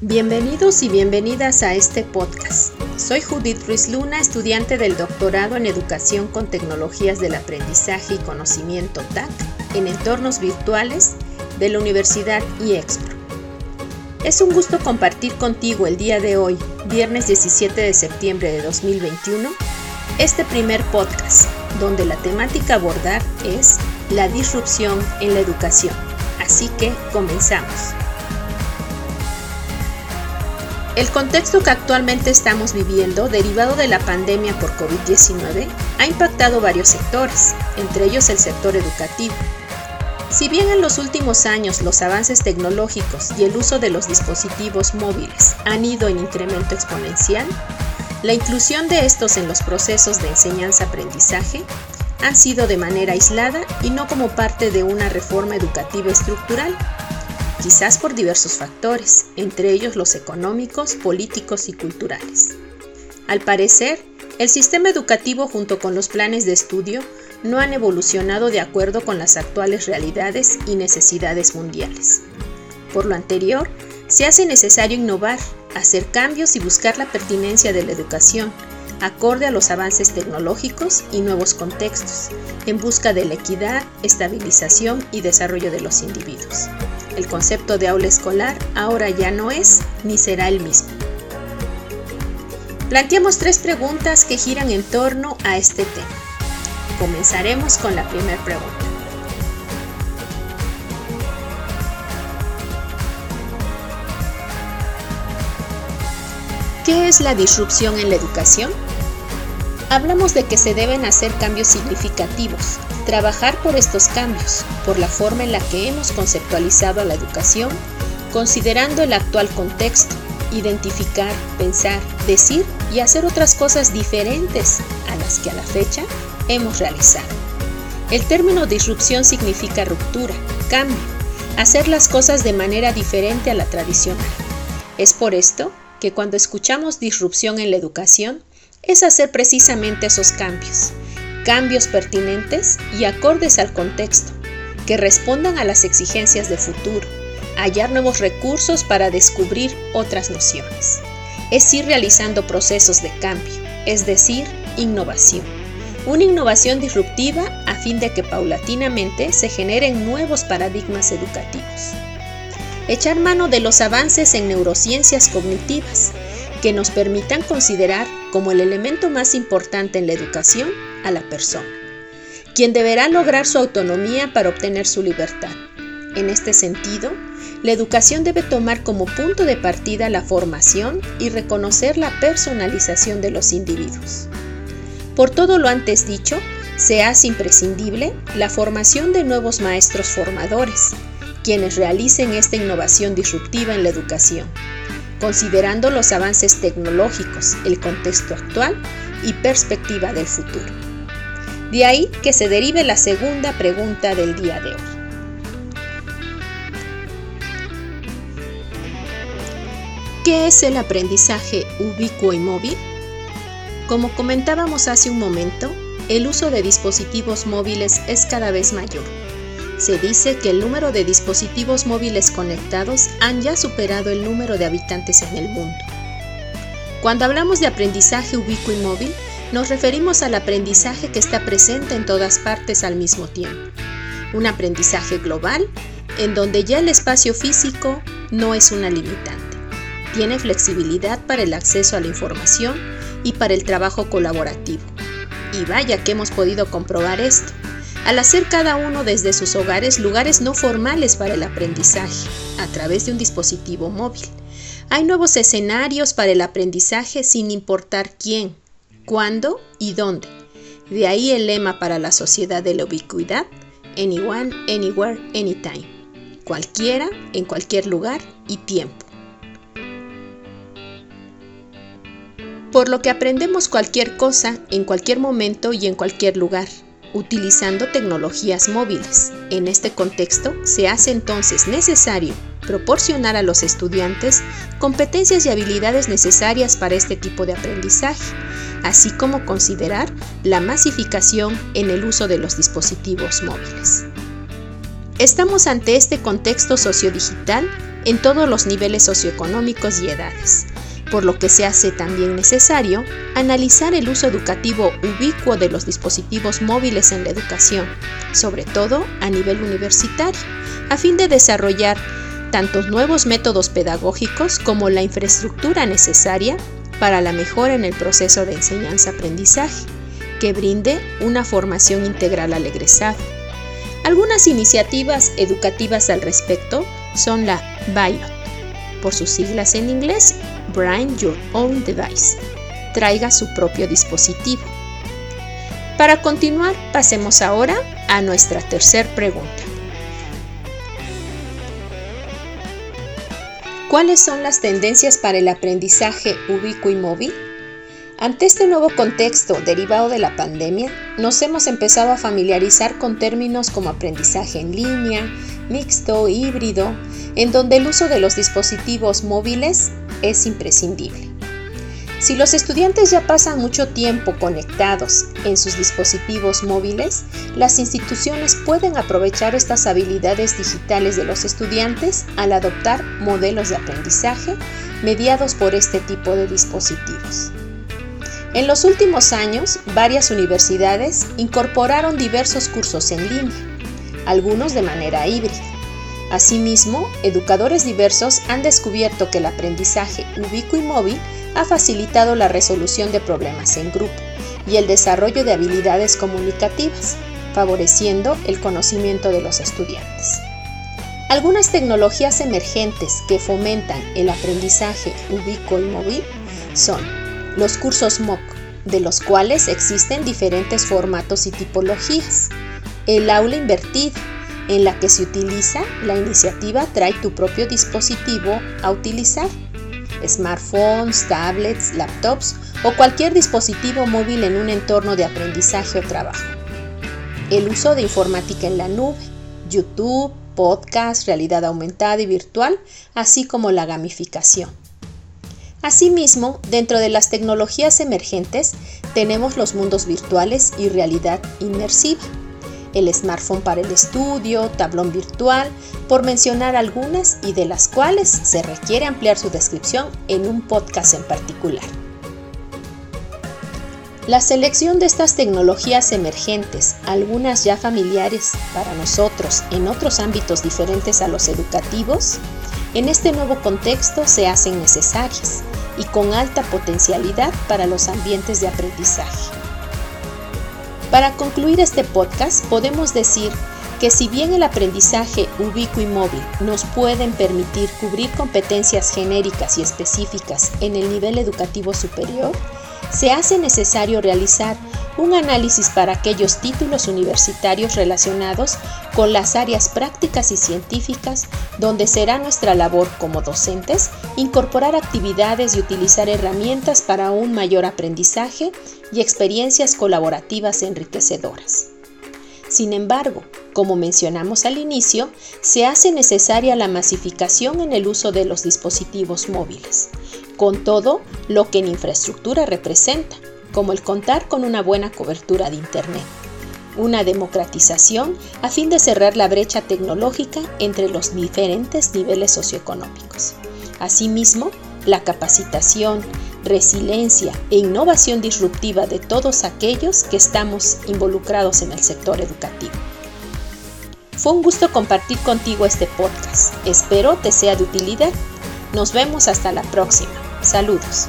Bienvenidos y bienvenidas a este podcast. Soy Judith Ruiz Luna, estudiante del doctorado en Educación con Tecnologías del Aprendizaje y Conocimiento TAC en entornos virtuales de la Universidad IEXPRO. Es un gusto compartir contigo el día de hoy, viernes 17 de septiembre de 2021, este primer podcast, donde la temática abordar es la disrupción en la educación. Así que comenzamos. El contexto que actualmente estamos viviendo, derivado de la pandemia por COVID-19, ha impactado varios sectores, entre ellos el sector educativo. Si bien en los últimos años los avances tecnológicos y el uso de los dispositivos móviles han ido en incremento exponencial, la inclusión de estos en los procesos de enseñanza-aprendizaje han sido de manera aislada y no como parte de una reforma educativa estructural, quizás por diversos factores, entre ellos los económicos, políticos y culturales. Al parecer, el sistema educativo junto con los planes de estudio no han evolucionado de acuerdo con las actuales realidades y necesidades mundiales. Por lo anterior, se hace necesario innovar, hacer cambios y buscar la pertinencia de la educación, acorde a los avances tecnológicos y nuevos contextos, en busca de la equidad, estabilización y desarrollo de los individuos el concepto de aula escolar ahora ya no es ni será el mismo. Planteamos tres preguntas que giran en torno a este tema. Comenzaremos con la primera pregunta. ¿Qué es la disrupción en la educación? Hablamos de que se deben hacer cambios significativos, Trabajar por estos cambios, por la forma en la que hemos conceptualizado a la educación, considerando el actual contexto, identificar, pensar, decir y hacer otras cosas diferentes a las que a la fecha hemos realizado. El término disrupción significa ruptura, cambio, hacer las cosas de manera diferente a la tradicional. Es por esto que cuando escuchamos disrupción en la educación, es hacer precisamente esos cambios, cambios pertinentes y acordes al contexto, que respondan a las exigencias de futuro, hallar nuevos recursos para descubrir otras nociones. Es ir realizando procesos de cambio, es decir, innovación. Una innovación disruptiva a fin de que paulatinamente se generen nuevos paradigmas educativos. Echar mano de los avances en neurociencias cognitivas, que nos permitan considerar como el elemento más importante en la educación a la persona, quien deberá lograr su autonomía para obtener su libertad. En este sentido, la educación debe tomar como punto de partida la formación y reconocer la personalización de los individuos. Por todo lo antes dicho, se hace imprescindible la formación de nuevos maestros formadores, quienes realicen esta innovación disruptiva en la educación, considerando los avances tecnológicos, el contexto actual y perspectiva del futuro. De ahí que se derive la segunda pregunta del día de hoy. ¿Qué es el aprendizaje ubicuo y móvil? Como comentábamos hace un momento, el uso de dispositivos móviles es cada vez mayor se dice que el número de dispositivos móviles conectados han ya superado el número de habitantes en el mundo. Cuando hablamos de aprendizaje ubicuo y móvil, nos referimos al aprendizaje que está presente en todas partes al mismo tiempo. Un aprendizaje global en donde ya el espacio físico no es una limitante. Tiene flexibilidad para el acceso a la información y para el trabajo colaborativo. Y vaya que hemos podido comprobar esto al hacer cada uno desde sus hogares lugares no formales para el aprendizaje a través de un dispositivo móvil. Hay nuevos escenarios para el aprendizaje sin importar quién, cuándo y dónde. De ahí el lema para la sociedad de la ubicuidad, anyone, anywhere, anytime. Cualquiera, en cualquier lugar y tiempo. Por lo que aprendemos cualquier cosa en cualquier momento y en cualquier lugar utilizando tecnologías móviles. En este contexto, se hace entonces necesario proporcionar a los estudiantes competencias y habilidades necesarias para este tipo de aprendizaje, así como considerar la masificación en el uso de los dispositivos móviles. Estamos ante este contexto sociodigital en todos los niveles socioeconómicos y edades, por lo que se hace también necesario analizar el uso educativo ubicuo de los dispositivos móviles en la educación, sobre todo a nivel universitario, a fin de desarrollar tantos nuevos métodos pedagógicos como la infraestructura necesaria para la mejora en el proceso de enseñanza-aprendizaje, que brinde una formación integral al egresado. Algunas iniciativas educativas al respecto son la BIOT, por sus siglas en inglés, Bring Your Own Device, traiga su propio dispositivo. Para continuar, pasemos ahora a nuestra tercera pregunta. ¿Cuáles son las tendencias para el aprendizaje ubicuo y móvil? Ante este nuevo contexto derivado de la pandemia, nos hemos empezado a familiarizar con términos como aprendizaje en línea, mixto, híbrido, en donde el uso de los dispositivos móviles es imprescindible. Si los estudiantes ya pasan mucho tiempo conectados en sus dispositivos móviles, las instituciones pueden aprovechar estas habilidades digitales de los estudiantes al adoptar modelos de aprendizaje mediados por este tipo de dispositivos. En los últimos años, varias universidades incorporaron diversos cursos en línea, algunos de manera híbrida. Asimismo, educadores diversos han descubierto que el aprendizaje ubicuo y móvil ha facilitado la resolución de problemas en grupo y el desarrollo de habilidades comunicativas, favoreciendo el conocimiento de los estudiantes. Algunas tecnologías emergentes que fomentan el aprendizaje ubicuo y móvil son los cursos MOOC, de los cuales existen diferentes formatos y tipologías, el aula invertida, en la que se utiliza la iniciativa Trae tu propio dispositivo a utilizar smartphones, tablets, laptops o cualquier dispositivo móvil en un entorno de aprendizaje o trabajo. El uso de informática en la nube, YouTube, podcast, realidad aumentada y virtual, así como la gamificación. Asimismo, dentro de las tecnologías emergentes tenemos los mundos virtuales y realidad inmersiva el smartphone para el estudio, tablón virtual, por mencionar algunas y de las cuales se requiere ampliar su descripción en un podcast en particular. La selección de estas tecnologías emergentes, algunas ya familiares para nosotros en otros ámbitos diferentes a los educativos, en este nuevo contexto se hacen necesarias y con alta potencialidad para los ambientes de aprendizaje. Para concluir este podcast, podemos decir que si bien el aprendizaje ubicuo y móvil nos pueden permitir cubrir competencias genéricas y específicas en el nivel educativo superior, se hace necesario realizar un análisis para aquellos títulos universitarios relacionados con las áreas prácticas y científicas donde será nuestra labor como docentes incorporar actividades y utilizar herramientas para un mayor aprendizaje y experiencias colaborativas enriquecedoras. Sin embargo, como mencionamos al inicio, se hace necesaria la masificación en el uso de los dispositivos móviles, con todo lo que en infraestructura representa, como el contar con una buena cobertura de Internet, una democratización a fin de cerrar la brecha tecnológica entre los diferentes niveles socioeconómicos. Asimismo, la capacitación, resiliencia e innovación disruptiva de todos aquellos que estamos involucrados en el sector educativo. Fue un gusto compartir contigo este podcast. Espero te sea de utilidad. Nos vemos hasta la próxima. Saludos.